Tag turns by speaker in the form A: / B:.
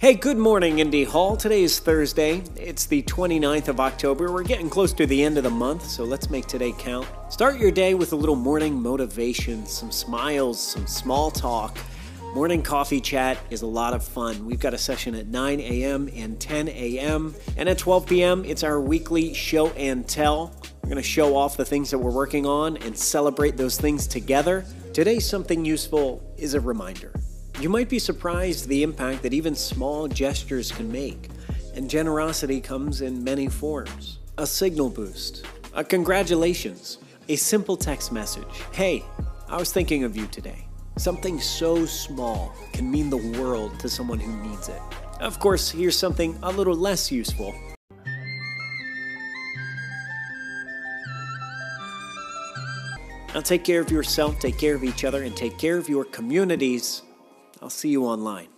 A: Hey, good morning, Indy Hall. Today is Thursday. It's the 29th of October. We're getting close to the end of the month, so let's make today count. Start your day with a little morning motivation, some smiles, some small talk. Morning coffee chat is a lot of fun. We've got a session at 9 a.m. and 10 a.m. And at 12 p.m., it's our weekly show and tell. We're going to show off the things that we're working on and celebrate those things together. Today, something useful is a reminder. You might be surprised the impact that even small gestures can make, and generosity comes in many forms. A signal boost, a congratulations, a simple text message. Hey, I was thinking of you today. Something so small can mean the world to someone who needs it. Of course, here's something a little less useful Now take care of yourself, take care of each other, and take care of your communities. I'll see you online.